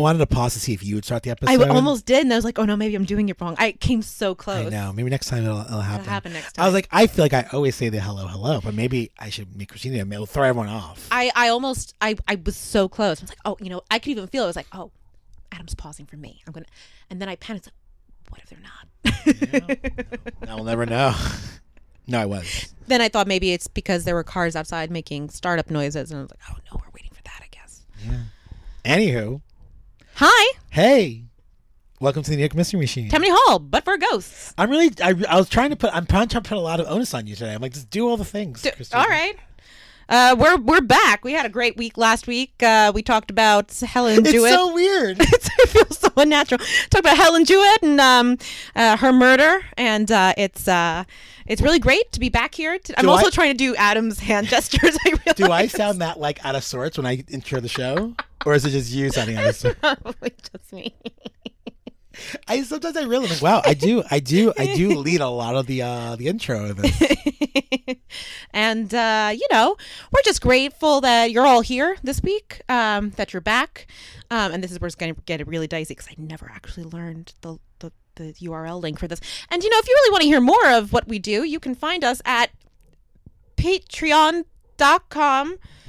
wanted to pause to see if you would start the episode. I w- almost did, and I was like, "Oh no, maybe I'm doing it wrong." I came so close. I know. Maybe next time it'll, it'll happen. happen next time. I was like, I feel like I always say the hello, hello, but maybe I should make Christina. It'll throw everyone off. I, I almost I, I was so close. I was like, oh, you know, I could even feel it. I was like, oh, Adam's pausing for me. I'm gonna and then I panicked like, what if they're not? I will never know. no, I was. then I thought maybe it's because there were cars outside making startup noises and I was like, oh no, we're waiting for that, I guess. Yeah. Anywho, Hi, hey, welcome to the New York Mystery Machine. Tammany Hall, but for ghosts. I'm really. I, I was trying to put. I'm trying to put a lot of onus on you today. I'm like, just do all the things. D- Christina. all right. Uh, we're we're back. We had a great week last week. Uh, we talked about Helen Jewett. It's so weird. it feels so unnatural. Talk about Helen Jewett and um, uh, her murder, and uh, it's uh, it's really great to be back here. To, I'm Do also I- trying to do Adam's hand gestures. I. Do I sound that like out of sorts when I intro the show, or is it just you out of sorts? Probably just me. I sometimes I really like, wow. I do. I do. I do lead a lot of the uh the intro of this. and uh, you know, we're just grateful that you're all here this week. Um, that you're back. Um, and this is where it's going to get really dicey because I never actually learned the, the the URL link for this. And you know, if you really want to hear more of what we do, you can find us at patreon.com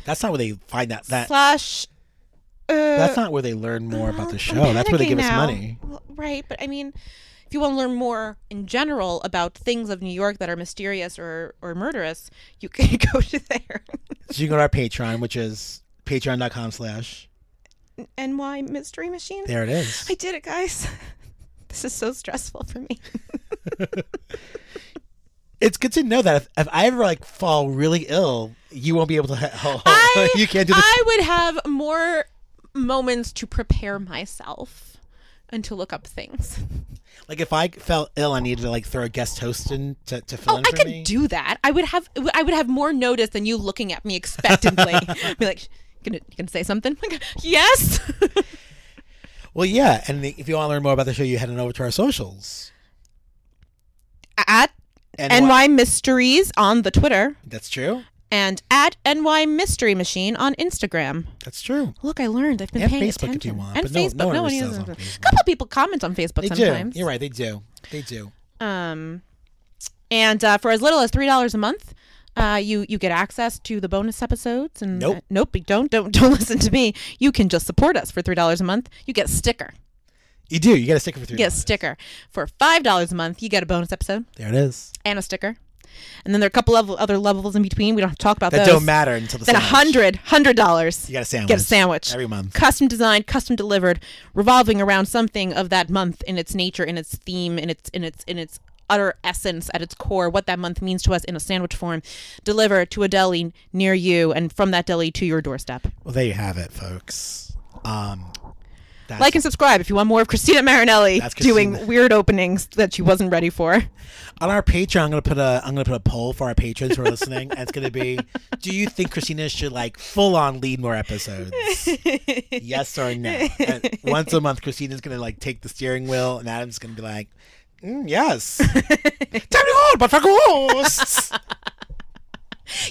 That's not where they find that. That slash. That's not where they learn more about the show. That's where they give us now. money. Well, right, but I mean, if you want to learn more in general about things of New York that are mysterious or, or murderous, you can go to there. So you can go to our Patreon, which is patreon.com slash. NY Mystery Machine. There it is. I did it, guys. This is so stressful for me. It's good to know that if, if I ever like fall really ill, you won't be able to. help. I, you can't do this. I would have more moments to prepare myself and to look up things. Like if I felt ill, I needed to like throw a guest host in to, to fill Oh, in I could me. do that. I would have. I would have more notice than you looking at me expectantly. Be like, "Gonna, you gonna say something?" Like, yes. well, yeah, and if you want to learn more about the show, you head on over to our socials. at And NY Mysteries on the Twitter That's true. And at NY Mystery Machine on Instagram. That's true. Look, I learned. I've been And paying Facebook if attention. you want, and but no- Facebook. no one one ever uses says on it. Facebook. A couple of people comment on Facebook They sometimes. do. You're right. They do. They do. Um, and uh, for as little as three dollars a month, uh, you you get access to the bonus episodes. And Nope. uh, nope, don't don't don't listen to me. You can just support us for three dollars a month. You get a sticker. You do. You get a sticker for three. You get a sticker for five dollars a month. You get a bonus episode There it is. and a sticker. And then there are a couple of other levels in between. We don't have to talk about That those. don't matter until the Then a hundred, hundred dollars. You got a sandwich. Get a sandwich every month. Custom designed, custom delivered, revolving around something of that month in its nature, in its theme, in its in its in its utter essence at its core, what that month means to us in a sandwich form, delivered to a deli near you, and from that deli to your doorstep. Well, there you have it, folks. Um, that's, Like and subscribe if you want more of Christina Marinelli That's doing weird openings that she wasn't ready for. on our Patreon, I'm gonna put a I'm gonna put a poll for our patrons who are listening, and it's gonna be: Do you think Christina should like full on lead more episodes? yes or no? And once a month, Christina's gonna like take the steering wheel, and Adam's gonna be like, mm, "Yes, time to hold, but for ghosts."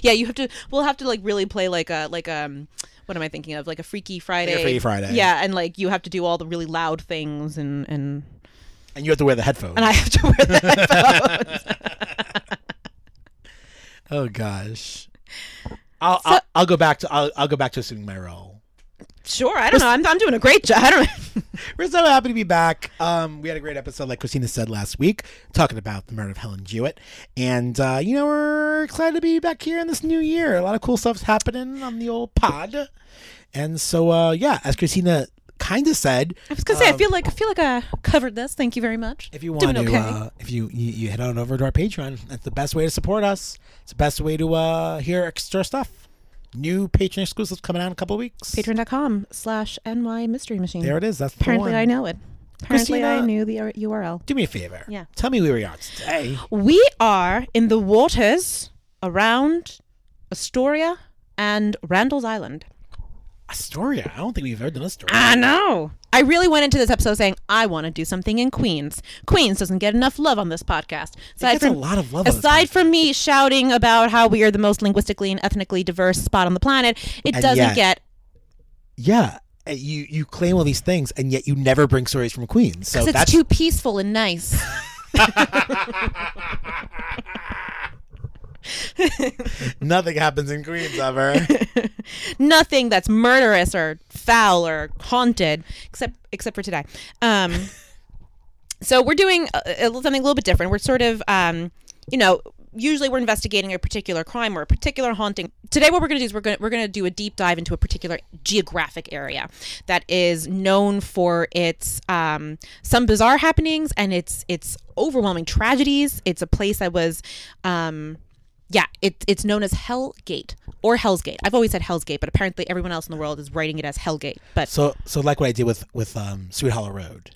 Yeah, you have to. We'll have to like really play like a like um. What am I thinking of? Like a Freaky Friday. Freaky Friday. Yeah, and like you have to do all the really loud things, and and and you have to wear the headphones. and I have to wear the headphones. oh gosh. I'll, So- I'll I'll go back to I'll I'll go back to assuming my role. Sure, I don't know. I'm I'm doing a great job. I don't. We're so happy to be back. Um, we had a great episode, like Christina said last week, talking about the murder of Helen Jewett, and uh, you know we're excited to be back here in this new year. A lot of cool stuff's happening on the old pod, and so uh, yeah, as Christina kind of said, I was gonna say I um, feel like I feel like I covered this. Thank you very much. if you want doing to, okay. uh, if you, you you head on over to our Patreon, that's the best way to support us. It's the best way to uh, hear extra stuff. New Patreon exclusives coming out in a couple weeks. Patreon.com slash NY Mystery Machine. There it is. That's the Apparently. I know it. Apparently, I knew the URL. Do me a favor. Yeah. Tell me where we are today. We are in the waters around Astoria and Randall's Island. Astoria. I don't think we've ever done Astoria. I know. I really went into this episode saying I want to do something in Queens. Queens doesn't get enough love on this podcast. Aside gets a lot of love Aside from me shouting about how we are the most linguistically and ethnically diverse spot on the planet, it And doesn't yet- get. Yeah, uh, you you claim all these things, and yet you never bring stories from Queens. So it's that's too peaceful and nice. nothing happens in Queens ever. Nothing that's murderous or foul or haunted, except except for today. Um, so we're doing a, a, something a little bit different. We're sort of, um, you know, usually we're investigating a particular crime or a particular haunting. Today, what we're going to do is we're going we're going to do a deep dive into a particular geographic area that is known for its um, some bizarre happenings and its its overwhelming tragedies. It's a place that was. Um, yeah, it, it's known as Hell Gate or Hell's Gate. I've always said Hell's Gate, but apparently everyone else in the world is writing it as Hell Gate. But so so like what I did with with um, Sweet Hollow Road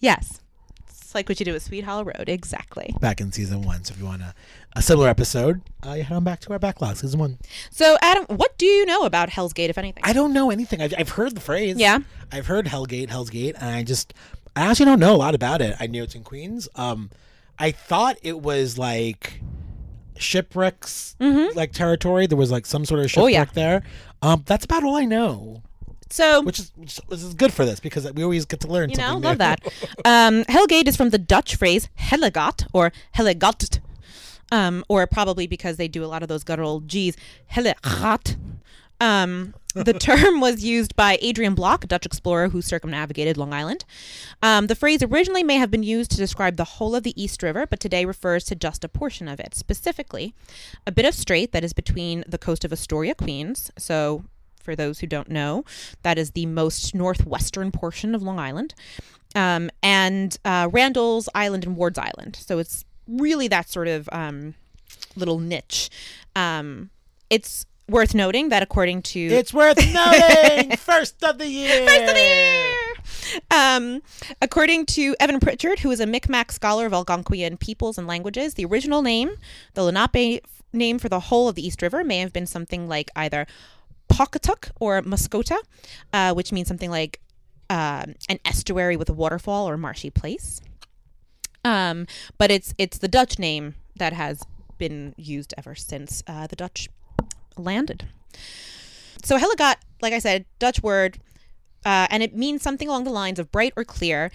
yes, it's like what you do with Sweet Hollow Road. Exactly. back in season one. So if you want a, a similar episode, uh, you head on back to our backlog season one. So, Adam, what do you know about Hell's Gate, if anything? I don't know anything. I've, I've heard the phrase. Yeah. I've heard Hellgate, Hell's Gate, and I just I actually don't know a lot about it. I knew it's in Queens. Um, I thought it was like shipwrecks like territory. There was like some sort of shipwreck Mm-hmm. Oh, yeah. there. Um, that's about all I know, so, which is which is- good for this because we always get to learn. you know, love new. that. Um, Hellgate is from the Dutch phrase Hellegat or Hellegat, um, or probably because they do a lot of those guttural G's, Hellegat. Um, the term was used by Adrian Block, a Dutch explorer who circumnavigated Long Island. Um, the phrase originally may have been used to describe the whole of the East River, but today refers to just a portion of it, specifically a bit of strait that is between the coast of Astoria, Queens. So, for those who don't know, that is the most northwestern portion of Long Island, um, and uh, Randall's Island and Ward's Island. So, it's really that sort of um, little niche. Um, it's worth noting that according to It's worth noting. First of the year. First of the year. Um, according to Evan Pritchard, who is a Micmac scholar of Algonquian peoples and languages, the original name, the Lenape name for the whole of the East River, may have been something like either Pawcatuck or Muskota, uh, which means something like um an estuary with a waterfall or marshy place. Um, but it's it's the Dutch name that has been used ever since uh, the Dutch landed. So Hellegat, like I said, Dutch word, uh, and it means something along the lines of bright or clear.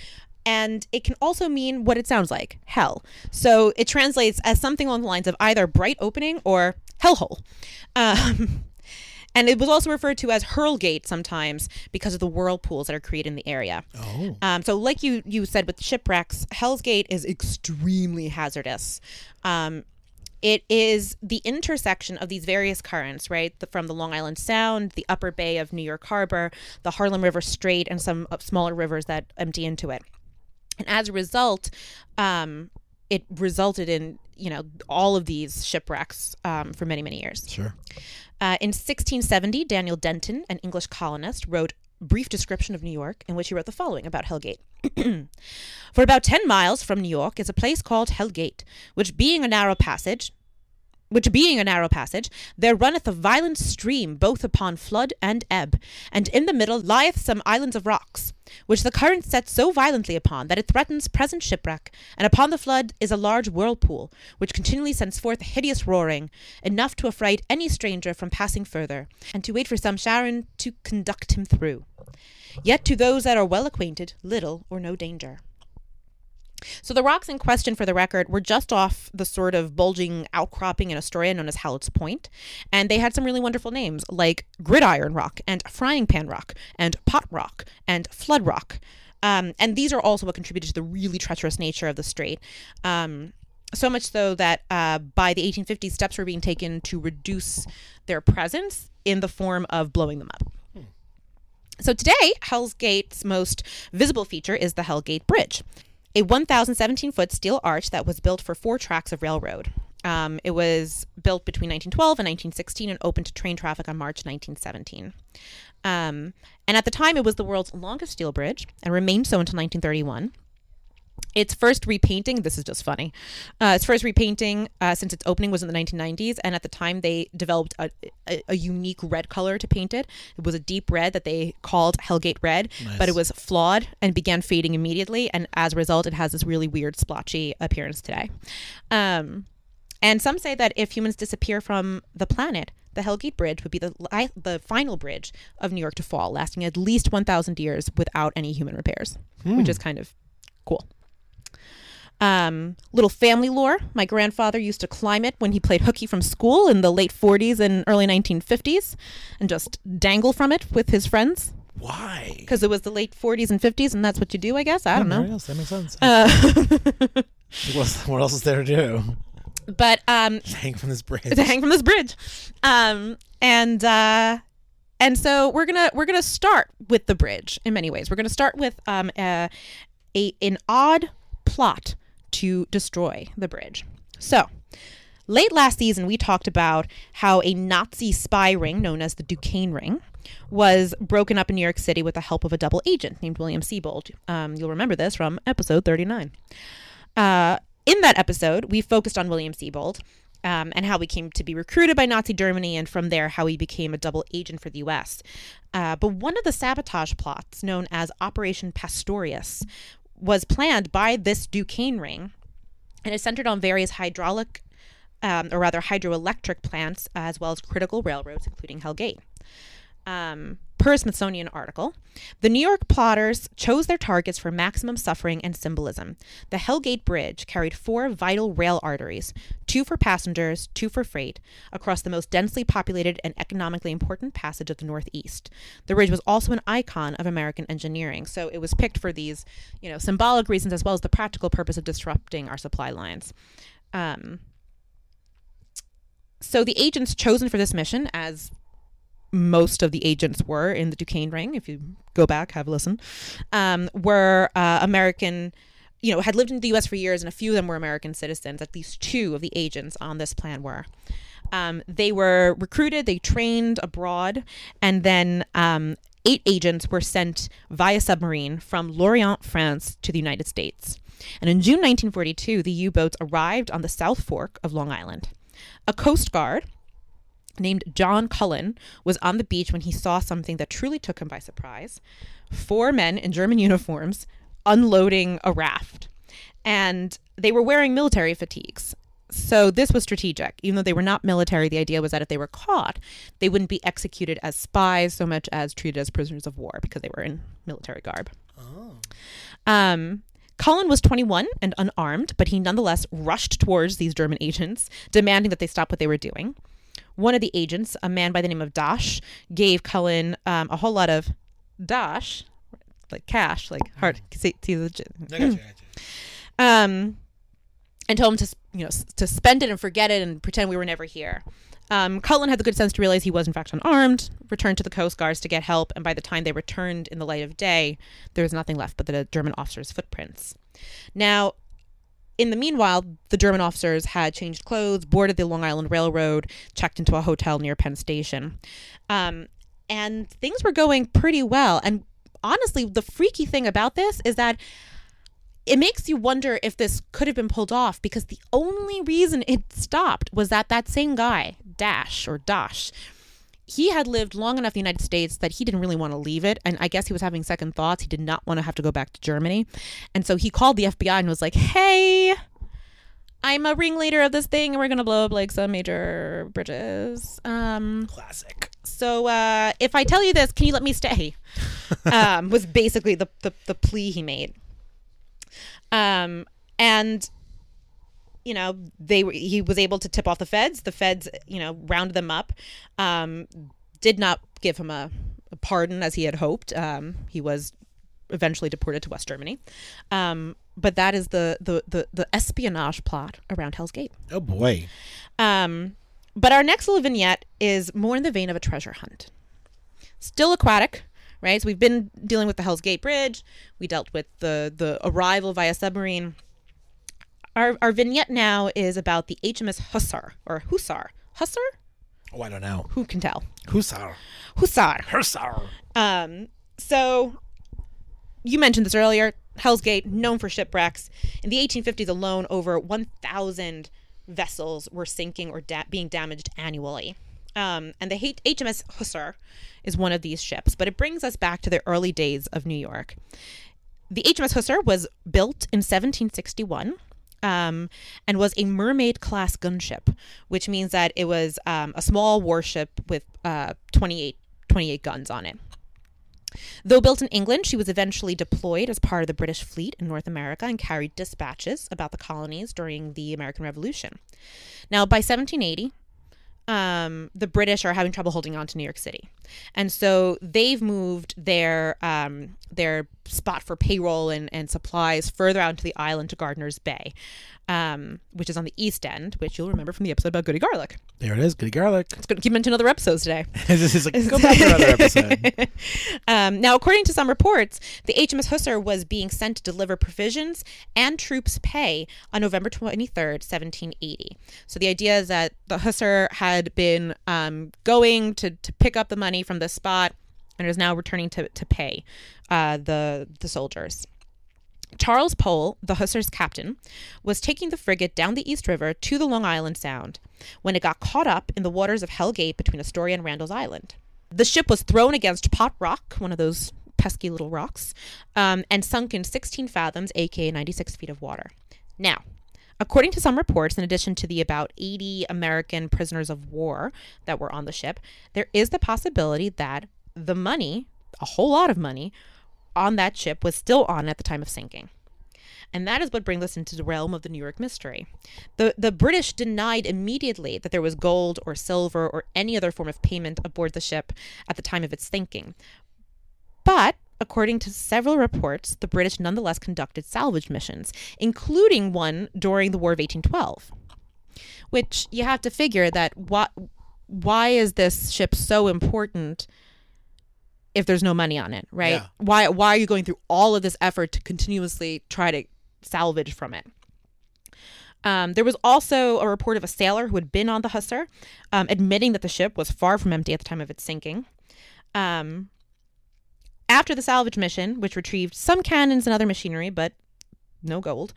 And it can also mean what it sounds like, hell. So it translates as something along the lines of either bright opening or hellhole. Um, and it was also referred to as Hurlgate sometimes because of the whirlpools that are created in the area. Oh. Um, so, like you you said with shipwrecks, Hell's Gate is extremely hazardous. Um, it is the intersection of these various currents, right? The, from the Long Island Sound, the Upper Bay of New York Harbor, the Harlem River Strait, and some uh, smaller rivers that empty into it. And as a result, um, it resulted in you know all of these shipwrecks um, for many many years. Sure. Uh, in 1670, Daniel Denton, an English colonist, wrote brief description of New York, in which he wrote the following about Hellgate. For about 10 miles from New York is a place called Hellgate, which being a narrow passage, which being a narrow passage, there runneth a violent stream both upon flood and ebb, and in the middle lieth some islands of rocks, which the current sets so violently upon that it threatens present shipwreck, and upon the flood is a large whirlpool, which continually sends forth a hideous roaring, enough to affright any stranger from passing further, and to wait for some Charon to conduct him through. Yet to those that are well acquainted, little or no danger. So the rocks in question, for the record, were just off the sort of bulging outcropping in Astoria known as Hallett's Point, and they had some really wonderful names like Gridiron Rock and Frying Pan Rock and Pot Rock and Flood Rock. Um, and these are also what contributed to the really treacherous nature of the strait. Um, so much so that uh, by the 1850s, steps were being taken to reduce their presence in the form of blowing them up. So today, Hell's Gate's most visible feature is the Hell Gate Bridge, a 1,017 foot steel arch that was built for four tracks of railroad. Um, it was built between 1912 and 1916 and opened to train traffic on March 1917. Um, and at the time, it was the world's longest steel bridge and remained so until 1931. Its first repainting, this is just funny. Uh, its first repainting uh, since its opening was in the 1990s, and at the time they developed a, a, a unique red color to paint it. It was a deep red that they called Hellgate Red, but it was flawed and began fading immediately, and as a result, it has this really weird splotchy appearance today. Um, and some say that if humans disappear from the planet, the Hellgate Bridge would be the li- the final bridge of New York to fall, lasting at least 1,000 years without any human repairs, which is kind of cool. Um, little family lore. My grandfather used to climb it when he played hooky from school in the late 40s and early 1950s and just dangle from it with his friends Why? because it was the late 40s and 50s and that's what you do, I guess. I don't know. Yes, that makes sense. Uh, what, else, what else is there to do? but um, Hang from this bridge. to hang from this bridge. Um, and uh, and so we're gonna we're gonna start with the bridge in many ways. We're gonna start with um, a, a an odd plot to destroy the bridge. So. Late last season, we talked about how a Nazi spy ring known as the Duquesne Ring was broken up in New York City with the help of a double agent named William Sebold. Um, you'll remember this from episode 39. Uh, in that episode, we focused on William Sebold um, and how he came to be recruited by Nazi Germany, and from there, how he became a double agent for the U.S. Uh, but one of the sabotage plots, known as Operation Pastorius, was planned by this Duquesne ring and is centered on various hydraulic, um, or rather hydroelectric plants, as well as critical railroads, including Hellgate. Um, per Smithsonian article, the New York plotters chose their targets for maximum suffering and symbolism. The Hellgate Bridge carried four vital rail arteries, two for passengers, two for freight, across the most densely populated and economically important passage of the Northeast. The bridge was also an icon of American engineering, so it was picked for these, you know, symbolic reasons as well as the practical purpose of disrupting our supply lines. Um, so the agents chosen for this mission, as most of the agents were in the Duquesne Ring, if you go back, have a listen, um, were uh, American, you know, had lived in the U.S. for years, and a few of them were American citizens. At least two of the agents on this plan were. Um, they were recruited, they trained abroad, and then um, eight agents were sent via submarine from Lorient, France, to the United States. And in June 1942, the U boats arrived on the South Fork of Long Island. A Coast Guard named John Cullen was on the beach when he saw something that truly took him by surprise. Four men in German uniforms unloading a raft. And they were wearing military fatigues. So this was strategic. Even though they were not military, the idea was that if they were caught, they wouldn't be executed as spies so much as treated as prisoners of war because they were in military garb. Oh. Um, Cullen was 21 and unarmed, but he nonetheless rushed towards these German agents, demanding that they stop what they were doing. One of the agents, a man by the name of Dasch, gave Cullen um, a whole lot of Dash, like cash, like hard. See, see the, I got you, I got you. um, and told him to you know to spend it and forget it and pretend we were never here. Um, Cullen had the good sense to realize he was in fact unarmed, returned to the Coast Guards to get help, and by the time they returned in the light of day, there was nothing left but the German officers' footprints. Now, in the meanwhile, the German officers had changed clothes, boarded the Long Island Railroad, checked into a hotel near Penn Station, um, and things were going pretty well. And honestly, the freaky thing about this is that it makes you wonder if this could have been pulled off because the only reason it stopped was that that same guy, Dash or Dash, he had lived long enough in the United States that he didn't really want to leave it. And I guess he was having second thoughts. He did not want to have to go back to Germany. And so he called the FBI and was like, hey, I'm a ringleader of this thing and we're going to blow up like some major bridges. Um, Classic. so uh, if I tell you this, can you let me stay? um, was basically the, the, the plea he made. Um, and you know they he was able to tip off the feds. The feds, you know, rounded them up. Um, did not give him a, a pardon as he had hoped. Um, he was eventually deported to West Germany. Um, but that is the, the the the espionage plot around Hell's Gate. Oh boy. Um, but our next little vignette is more in the vein of a treasure hunt. Still aquatic, right? So we've been dealing with the Hell's Gate Bridge. We dealt with the the arrival via submarine. Our our vignette now is about the HMS Hussar or Hussar. Hussar? Oh, I don't know. Who can tell? Hussar. Hussar. Hussar. Um, so you mentioned this earlier. Hell's Gate, known for shipwrecks. In the 1850s alone, over 1,000 vessels were sinking or da- being damaged annually. Um, and the H- HMS Hussar is one of these ships, but it brings us back to the early days of New York. The HMS Hussar was built in 1761. Um, and was a mermaid class gunship, which means that it was um, a small warship with uh, 28, 28 guns on it. Though built in England, she was eventually deployed as part of the British fleet in North America and carried dispatches about the colonies during the American Revolution. Now, by 1780, um, the British are having trouble holding on to New York City, and so they've moved their um, their spot for payroll and, and supplies further out into the island to Gardiner's Bay, um, which is on the east end, which you'll remember from the episode about Goody Garlick. There it is. Goody Garlick. It's going to keep into other episodes today. this is like go back to another episode. um, now, according to some reports, the HMS Hussar was being sent to deliver provisions and troops' pay on November 23rd, 1780. So the idea is that the Hussar had been um, going to, to pick up the money from this spot and is now returning to, to pay uh, the, the soldiers. Charles Pole, the Hussar's captain, was taking the frigate down the East River to the Long Island Sound when it got caught up in the waters of Hell Gate between Astoria and Randall's Island. The ship was thrown against Pot Rock, one of those pesky little rocks, um, and sunk in 16 fathoms, aka 96 feet of water. Now, according to some reports, in addition to the about 80 American prisoners of war that were on the ship, there is the possibility that the money, a whole lot of money, on that ship was still on at the time of sinking. And that is what brings us into the realm of the New York mystery. The, the British denied immediately that there was gold or silver or any other form of payment aboard the ship at the time of its sinking. But, according to several reports, the British nonetheless conducted salvage missions, including one during the War of 1812. Which you have to figure that what, why is this ship so important if there's no money on it, right? Yeah. Why why are you going through all of this effort to continuously try to salvage from it? Um, there was also a report of a sailor who had been on the Hussar, um, admitting that the ship was far from empty at the time of its sinking. Um, after the salvage mission, which retrieved some cannons and other machinery, but no gold,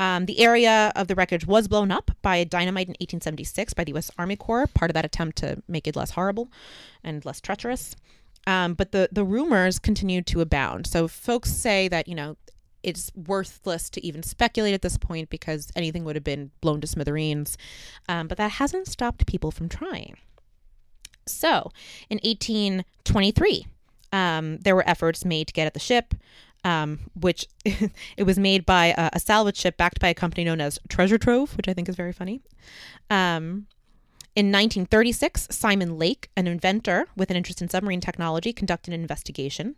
um, the area of the wreckage was blown up by dynamite in 1876 by the U.S. Army Corps, part of that attempt to make it less horrible and less treacherous. Um, but the, the rumors continued to abound. So folks say that, you know, it's worthless to even speculate at this point because anything would have been blown to smithereens. Um, but that hasn't stopped people from trying. So in 1823, um, there were efforts made to get at the ship, um, which it was made by a, a salvage ship backed by a company known as Treasure Trove, which I think is very funny. Um, in 1936, Simon Lake, an inventor with an interest in submarine technology, conducted an investigation.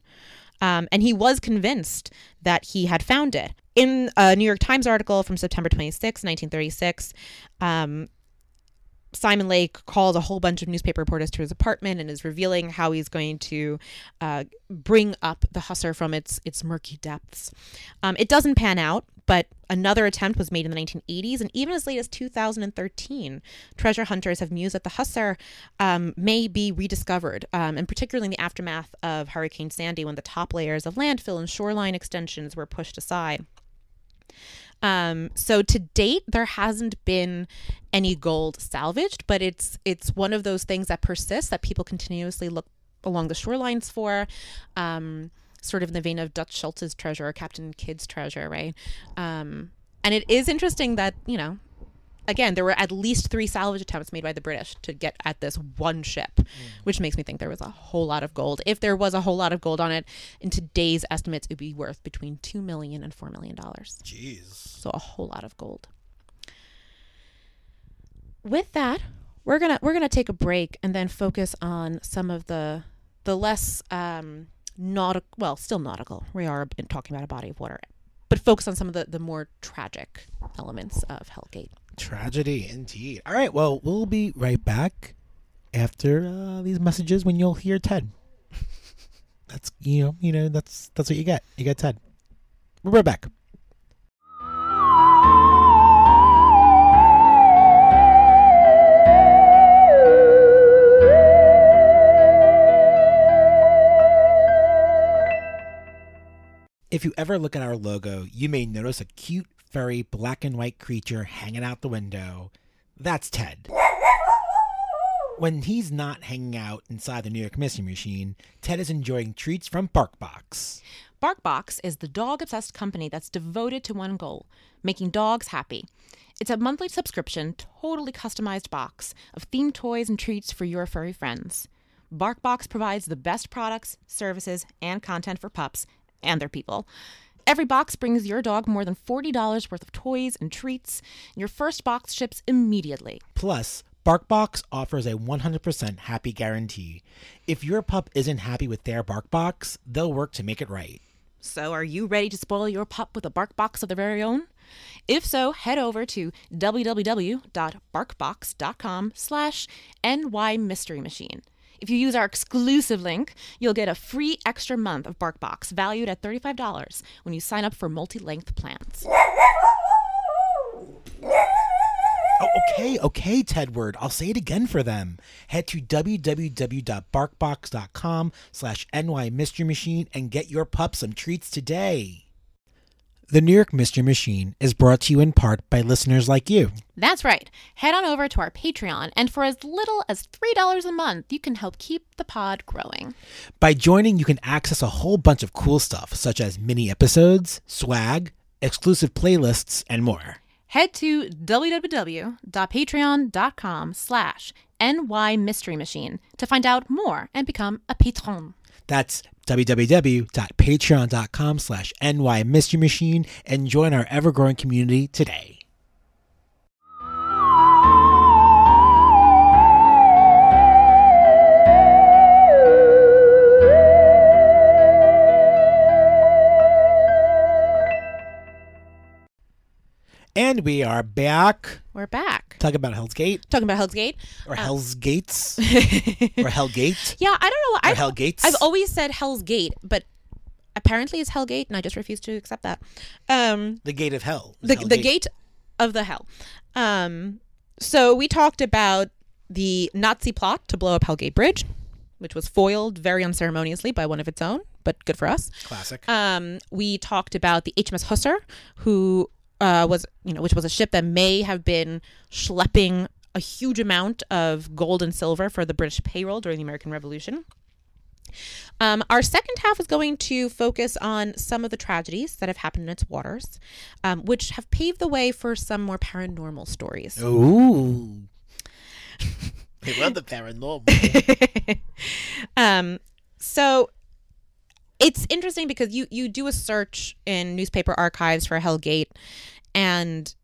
Um, and he was convinced that he had found it. In a New York Times article from September 26, 1936, um, Simon Lake calls a whole bunch of newspaper reporters to his apartment and is revealing how he's going to uh, bring up the Hussar from its its murky depths. Um, it doesn't pan out, but another attempt was made in the 1980s, and even as late as 2013, treasure hunters have mused that the Hussar um, may be rediscovered, um, and particularly in the aftermath of Hurricane Sandy, when the top layers of landfill and shoreline extensions were pushed aside. Um, so to date, there hasn't been any gold salvaged, but it's it's one of those things that persists that people continuously look along the shorelines for. Um, sort of in the vein of Dutch Schultz's treasure or Captain Kidd's treasure, right? Um, and it is interesting that you know again, there were at least three salvage attempts made by the British to get at this one ship, which makes me think there was a whole lot of gold. If there was a whole lot of gold on it, in today's estimates, it would be worth between two million and four million dollars. Jeez. So a whole lot of gold. With that, we're gonna we're gonna take a break and then focus on some of the the less um, nautical, well, still nautical. We are talking about a body of water, but focus on some of the the more tragic elements of Hellgate. Tragedy indeed. All right. Well, we'll be right back after uh, these messages when you'll hear Ted. That's you know you know that's that's what you get. You get Ted. We're right back. If you ever look at our logo, you may notice a cute, furry, black and white creature hanging out the window. That's Ted. When he's not hanging out inside the New York Mystery Machine, Ted is enjoying treats from BarkBox. BarkBox is the dog obsessed company that's devoted to one goal making dogs happy. It's a monthly subscription, totally customized box of themed toys and treats for your furry friends. BarkBox provides the best products, services, and content for pups and their people. Every box brings your dog more than $40 worth of toys and treats. Your first box ships immediately. Plus, BarkBox offers a 100% happy guarantee. If your pup isn't happy with their BarkBox, they'll work to make it right. So, are you ready to spoil your pup with a BarkBox of their very own? If so, head over to www.barkbox.com slash. If you use our exclusive link, you'll get a free extra month of BarkBox valued at $35 when you sign up for multi-length plans. Oh, okay, okay, Tedward. I'll say it again for them. Head to www.barkbox.com slash nymysterymachine and get your pup some treats today. The New York Mystery Machine is brought to you in part by listeners like you. That's right. Head on over to our Patreon, and for as little as $3 a month, you can help keep the pod growing. By joining, you can access a whole bunch of cool stuff, such as mini episodes, swag, exclusive playlists, and more. Head to www.patreon.com slash nymysterymachine to find out more and become a patron. That's www.patreon.com slash nymysterymachine and join our ever-growing community today. And we are back. We're back. Talking about Hell's Gate Talking about Hell's Gate. or Hell's Gates or Hell Gate Yeah, I don't know. or I've, Hell Gates. I've always said Hell's Gate, but apparently it's Hell Gate, and I just refuse to accept that. Um, the Gate of Hell. the, Hell the gate of the hell. Um, so we talked about the Nazi plot to blow up Hellgate Bridge, which was foiled very unceremoniously by one of its own, but good for us. Classic. Um, we talked about the HMS Hussar, who uh, was, you know, which was a ship that may have been schlepping a huge amount of gold and silver for the British payroll during the American Revolution. Um, our second half is going to focus on some of the tragedies that have happened in its waters, um, which have paved the way for some more paranormal stories. Ooh. I love the paranormal. um, so it's interesting because you you do a search in newspaper archives for Hellgate, and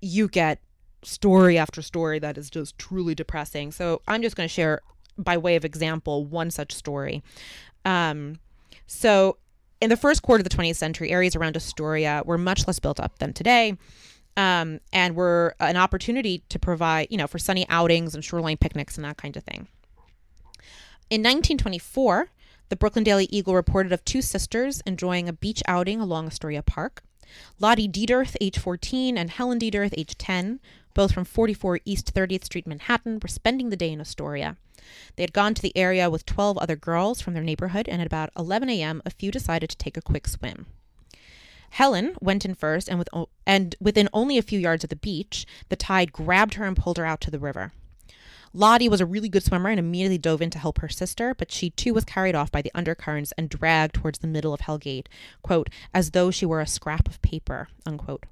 you get story after story that is just truly depressing. So I'm just going to share, by way of example, one such story. Um, so in the first quarter of the 20th century, areas around Astoria were much less built up than today. Um, and were an opportunity to provide, you know, for sunny outings and shoreline picnics and that kind of thing. In 1924, the Brooklyn Daily Eagle reported of two sisters enjoying a beach outing along Astoria Park. Lottie Diederth, age 14, and Helen Diederth, age 10, both from 44 East 30th Street, Manhattan, were spending the day in Astoria. They had gone to the area with 12 other girls from their neighborhood, and at about 11 a.m., a few decided to take a quick swim. Helen went in first, and, with and within only a few yards of the beach, the tide grabbed her and pulled her out to the river. Lottie was a really good swimmer and immediately dove in to help her sister, but she too was carried off by the undercurrents and dragged towards the middle of Hellgate, quote, as though she were a scrap of paper, unquote.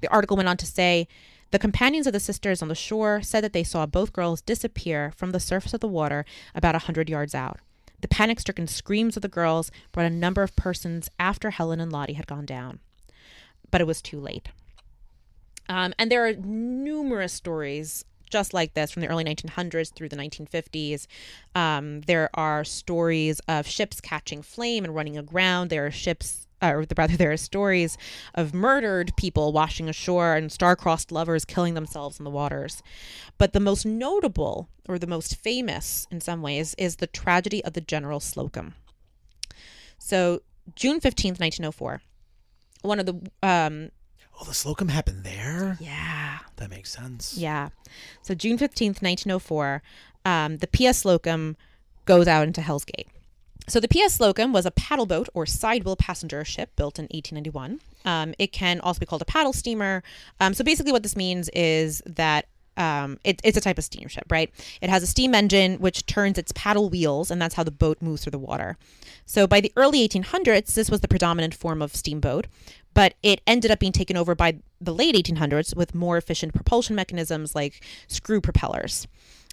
The article went on to say the companions of the sisters on the shore said that they saw both girls disappear from the surface of the water about a hundred yards out. The panic stricken screams of the girls brought a number of persons after Helen and Lottie had gone down. But it was too late. Um, and there are numerous stories just like this from the early 1900s through the 1950s. Um, there are stories of ships catching flame and running aground. There are ships, or rather, there are stories of murdered people washing ashore and star-crossed lovers killing themselves in the waters. But the most notable, or the most famous in some ways, is the tragedy of the General Slocum. So, June 15th, 1904, one of the um, oh, the Slocum happened there? yeah That makes sense. Yeah. So June 15th, 1904, um, the P.S. Slocum goes out into Hell's Gate. So the P.S. Slocum was a paddle boat or sidewheel passenger ship built in 1891. Um, it can also be called a paddle steamer. Um, so basically, what this means is that um, it, it's a type of steamship, right? It has a steam engine which turns its paddle wheels, and that's how the boat moves through the water. So by the early 1800s, this was the predominant form of steamboat, but it ended up being taken over by the late 1800s with more efficient propulsion mechanisms like screw propellers.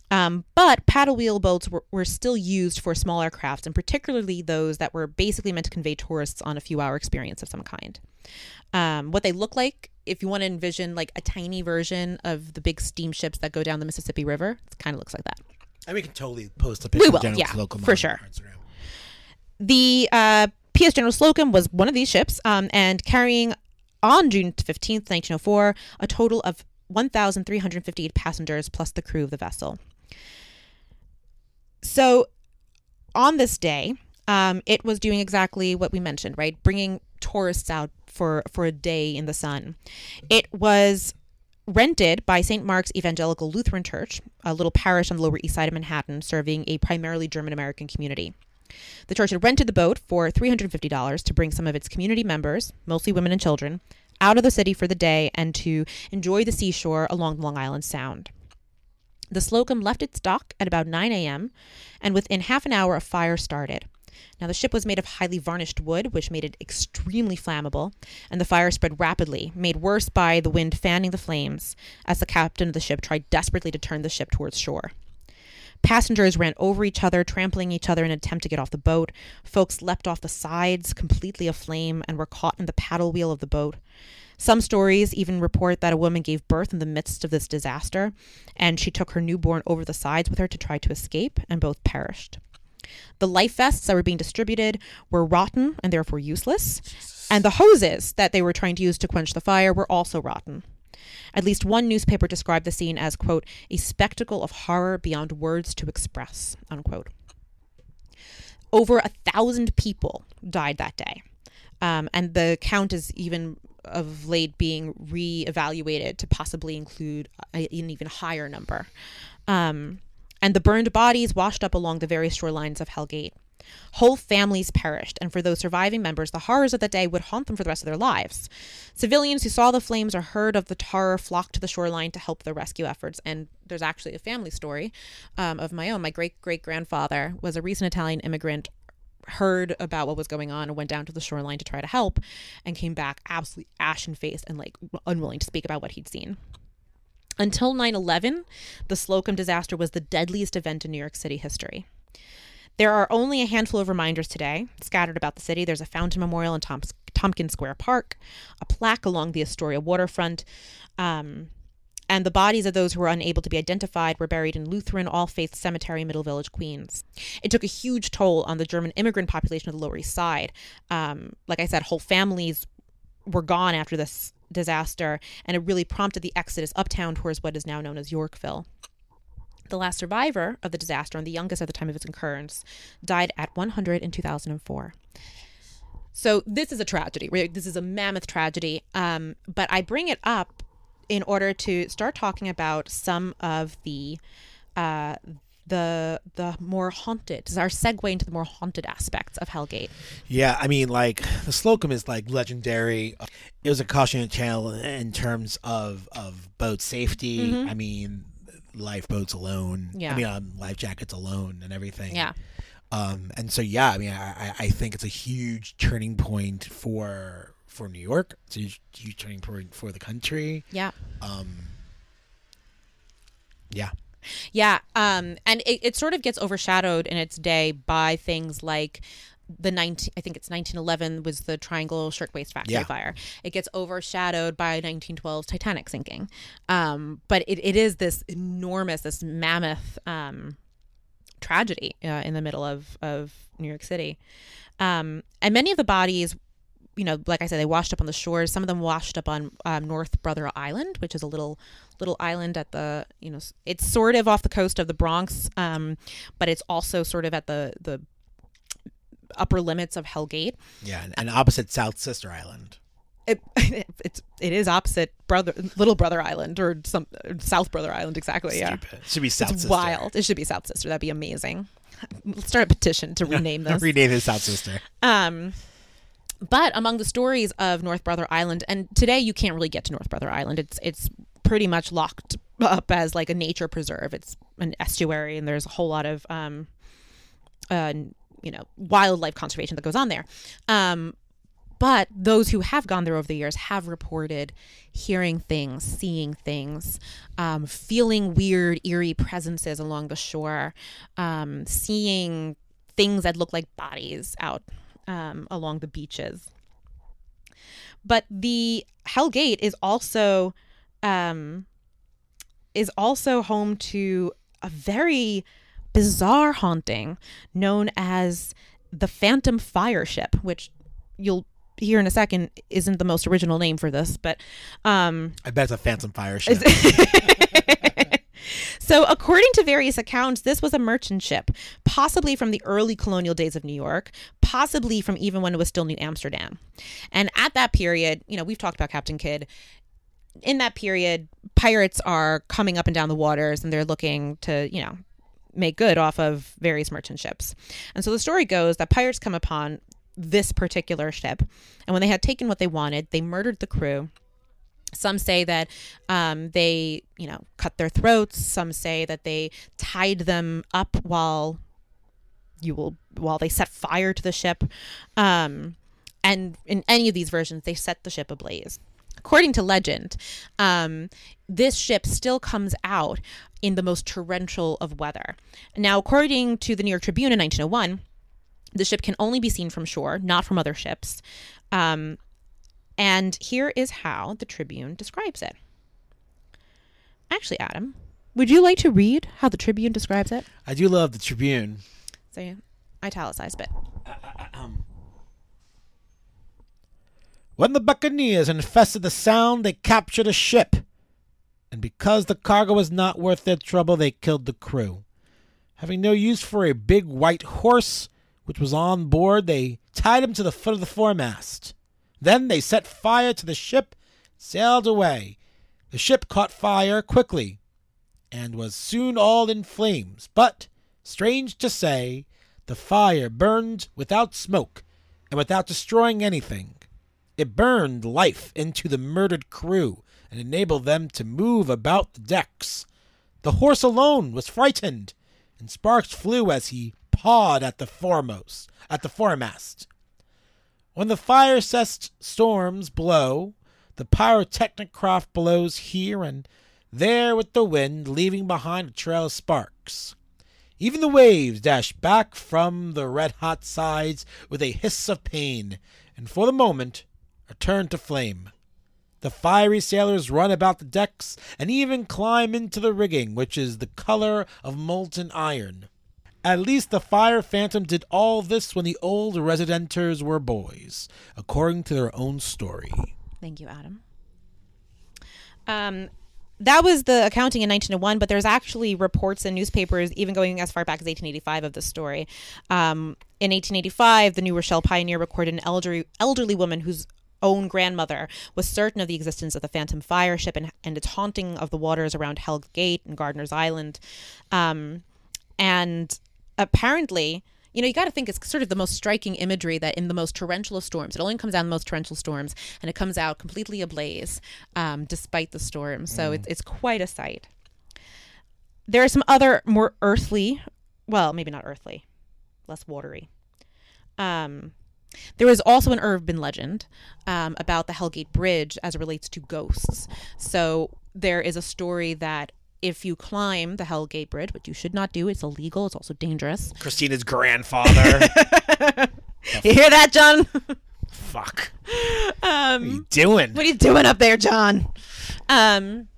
Um, but paddle wheel boats were, were still used for smaller crafts, and particularly those that were basically meant to convey tourists on a few hour experience of some kind. Um, what they look like, if you want to envision like a tiny version of the big steamships that go down the Mississippi River, it kind of looks like that. And we can totally post a picture We will, General yeah, Slocum for sure. The uh, PS General Slocum was one of these ships um, and carrying on June 15th, 1904, a total of 1,358 passengers plus the crew of the vessel. So on this day, um, it was doing exactly what we mentioned, right? Bringing tourists out for, for a day in the sun. It was rented by St. Mark's Evangelical Lutheran Church, a little parish on the Lower East Side of Manhattan, serving a primarily German American community. The church had rented the boat for $350 to bring some of its community members, mostly women and children, out of the city for the day and to enjoy the seashore along Long Island Sound. The Slocum left its dock at about 9 a.m., and within half an hour, a fire started. Now, the ship was made of highly varnished wood, which made it extremely flammable, and the fire spread rapidly, made worse by the wind fanning the flames as the captain of the ship tried desperately to turn the ship towards shore. Passengers ran over each other, trampling each other in an attempt to get off the boat. Folks leapt off the sides, completely aflame, and were caught in the paddle wheel of the boat. Some stories even report that a woman gave birth in the midst of this disaster, and she took her newborn over the sides with her to try to escape, and both perished. The life vests that were being distributed were rotten and therefore useless, and the hoses that they were trying to use to quench the fire were also rotten. At least one newspaper described the scene as, quote, a spectacle of horror beyond words to express, unquote. Over a thousand people died that day. Um, and the count is even of late being re-evaluated to possibly include a, an even higher number. Um, and the burned bodies washed up along the various shorelines of Hellgate. Whole families perished, and for those surviving members, the horrors of that day would haunt them for the rest of their lives. Civilians who saw the flames or heard of the horror flocked to the shoreline to help the rescue efforts. And there's actually a family story um, of my own. My great great grandfather was a recent Italian immigrant, heard about what was going on, and went down to the shoreline to try to help, and came back absolutely ashen faced and like unwilling to speak about what he'd seen. Until 9 11, the Slocum disaster was the deadliest event in New York City history. There are only a handful of reminders today scattered about the city. There's a fountain memorial in Tomps- Tompkins Square Park, a plaque along the Astoria waterfront, um, and the bodies of those who were unable to be identified were buried in Lutheran All Faith Cemetery, Middle Village, Queens. It took a huge toll on the German immigrant population of the Lower East Side. Um, like I said, whole families were gone after this disaster, and it really prompted the exodus uptown towards what is now known as Yorkville. The last survivor of the disaster, and the youngest at the time of its occurrence, died at 100 in 2004. So this is a tragedy. right? This is a mammoth tragedy. Um, but I bring it up in order to start talking about some of the uh, the the more haunted. Is our segue into the more haunted aspects of Hellgate. Yeah, I mean, like the Slocum is like legendary. It was a cautionary tale in terms of of boat safety. I mean, lifeboats alone. Yeah. I mean, um, life jackets alone and everything. Yeah. Um, and so yeah, I mean, I, I- I think it's a huge turning point for for New York. It's a huge, huge turning point for the country. Yeah. Um, yeah. Yeah, um, and it, it sort of gets overshadowed in its day by things like the 19 I think it's 1911 was the Triangle Shirtwaist Factory Yeah. fire. It gets overshadowed by 1912's Titanic sinking. Um, but it, it is this enormous, this mammoth um, tragedy uh, in the middle of, of New York City. Um, and many of the bodies you know, like I said, they washed up on the shores. Some of them washed up on um, North Brother Island, which is a little little island at the you know, it's sort of off the coast of the Bronx, um, but it's also sort of at the the upper limits of Hellgate. Yeah, and, and opposite South Sister Island. It, it's it is opposite brother Little Brother Island or some South Brother Island exactly. Yeah, Stupid. Should be South it's Sister. wild. It should be South Sister. That'd be amazing. Let's start a petition to rename this. Rename it South Sister. Um, but among the stories of North Brother Island, and today you can't really get to North Brother Island. It's it's pretty much locked up as like a nature preserve. It's an estuary, and there's a whole lot of um, uh, you know wildlife conservation that goes on there. Um, but those who have gone there over the years have reported hearing things, seeing things, um, feeling weird, eerie presences along the shore, um, seeing things that look like bodies out um, along the beaches. But the Hell Gate is also um, is also home to a very bizarre haunting known as the Phantom Fire Ship, which you'll hear in a second isn't the most original name for this, but um, I bet it's a Phantom Fire ship. so, according to various accounts, this was a merchant ship, possibly from the early colonial days of New York, possibly from even when it was still New Amsterdam. And at that period, you know, we've talked about Captain Kidd. In that period, pirates are coming up and down the waters and they're looking to, you know, make good off of various merchant ships. And so the story goes that pirates come upon this particular ship, and when they had taken what they wanted, they murdered the crew some say that um, they, you know, cut their throats. Some say that they tied them up while you will while they set fire to the ship. Um, and in any of these versions, they set the ship ablaze. According to legend, um, this ship still comes out in the most torrential of weather. Now, according to the New York Tribune in 1901, the ship can only be seen from shore, not from other ships. Um, and here is how the Tribune describes it. Actually, Adam, would you like to read how the Tribune describes it? I do love the Tribune. So, yeah, italicized bit. When the buccaneers infested the Sound, they captured a ship. And because the cargo was not worth their trouble, they killed the crew. Having no use for a big white horse, which was on board, they tied him to the foot of the foremast. Then they set fire to the ship, sailed away. The ship caught fire quickly, and was soon all in flames. But, strange to say, the fire burned without smoke and without destroying anything. It burned life into the murdered crew and enabled them to move about the decks. The horse alone was frightened, and sparks flew as he pawed at the foremost, at the foremast. When the fire cessed storms blow, the pyrotechnic craft blows here and there with the wind, leaving behind a trail of sparks. Even the waves dash back from the red hot sides with a hiss of pain, and for the moment are turned to flame. The fiery sailors run about the decks and even climb into the rigging, which is the color of molten iron. At least the Fire Phantom did all this when the old residenters were boys, according to their own story. Thank you, Adam. Um, that was the accounting in 1901, but there's actually reports in newspapers, even going as far back as 1885, of this story. Um, in 1885, the New Rochelle Pioneer recorded an elderly, elderly woman whose own grandmother was certain of the existence of the Phantom Fire ship and, and its haunting of the waters around Hell Gate and Gardiner's Island. Um, and apparently, you know, you got to think it's sort of the most striking imagery that in the most torrential of storms, it only comes out in the most torrential storms, and it comes out completely ablaze um, despite the storm. So it's, it's quite a sight. There are some other more earthly, well, maybe not earthly, less watery. Um, there is also an urban legend um, about the Hellgate Bridge as it relates to ghosts. So there is a story that if you climb the Hellgate Bridge, which you should not do, it's illegal. It's also dangerous. Christina's grandfather. You hear that, John? Fuck. um, What are you doing? what are you doing up there, John? Um,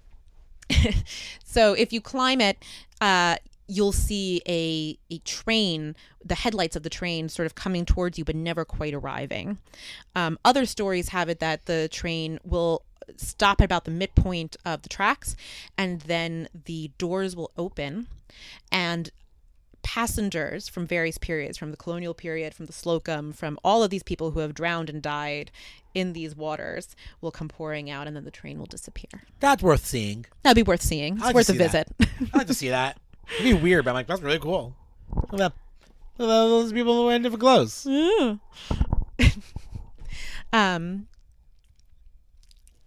so if you climb it, uh, you'll see a a train, the headlights of the train, sort of coming towards you, but never quite arriving. Um, other stories have it that the train will stop at about the midpoint of the tracks, and then the doors will open, and passengers from various periods, from the colonial period, from the Slocum, from all of these people who have drowned and died in these waters, will come pouring out, and then the train will disappear. That's worth seeing. That'd be worth seeing. It's I'd worth a visit. I'd like to see that. It'd be weird, but I'm like, that's really cool. Look at that. Look at those people wearing different clothes. um,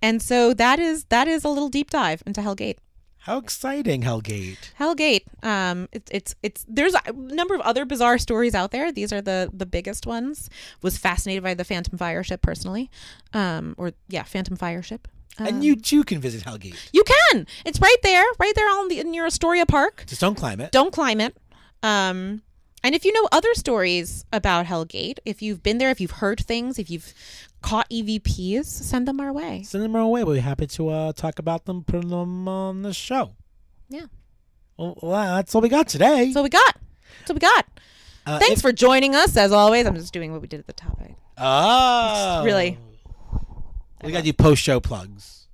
and so that is that is a little deep dive into Hellgate. How exciting, Hellgate. Hellgate. Um, it's it's it's there's a number of other bizarre stories out there. These are the the biggest ones. Was fascinated by the Phantom Fire ship personally, um, or yeah, Phantom Fire ship. Um, and you too can visit Hellgate. you can. It's right there, right there on the near Astoria Park. Just don't climb it. Don't climb it. Um, and if you know other stories about Hellgate, if you've been there, if you've heard things, if you've caught EVPs, send them our way. Send them our way. We'll be happy to uh, talk about them, put them on the show. Yeah. Well, that's all we got today. That's we got. That's what we got. Uh, Thanks if- for joining us, as always. I'm just doing what we did at the top. Oh. really- We got to do post show plugs.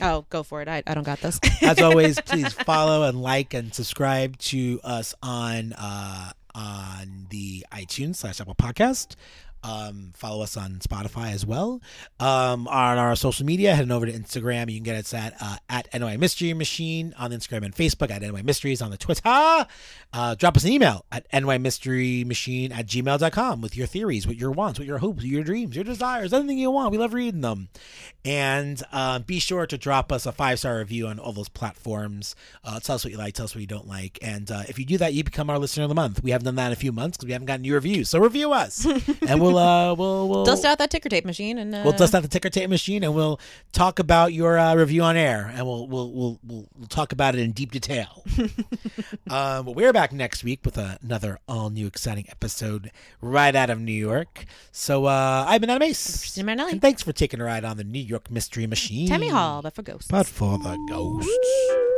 Oh, go for it. I, I don't got this. As always, please follow and like and subscribe to us on uh, on the iTunes slash Apple Podcast. Um, follow us on Spotify as well. Um, on our social media, heading over to Instagram. You can get us at uh, at NY Mystery Machine on Instagram and Facebook at NY Mysteries on the Twitter. Uh, drop us an email at nymysterymachine at gmail.com with your theories, with your wants, with your hopes, your dreams, your desires, anything you want. We love reading them. And uh, be sure to drop us a five star review on all those platforms. Uh, tell us what you like, tell us what you don't like. And uh, if you do that, you become our listener of the month. We haven't done that in a few months because we haven't gotten new reviews. So review us, and we'll uh, we'll we'll Dust out that ticker tape machine and uh, We'll dust out the ticker tape machine, and we'll talk about your uh, review on air, and we'll we'll we'll we'll, talk about it in deep detail. um, but we're back next week with another all new exciting episode right out of New York. So uh, I've been Adam Ace, and thanks for taking a ride on the New York Mystery Machine. Tammany Hall, but for ghosts. but for the ghosts.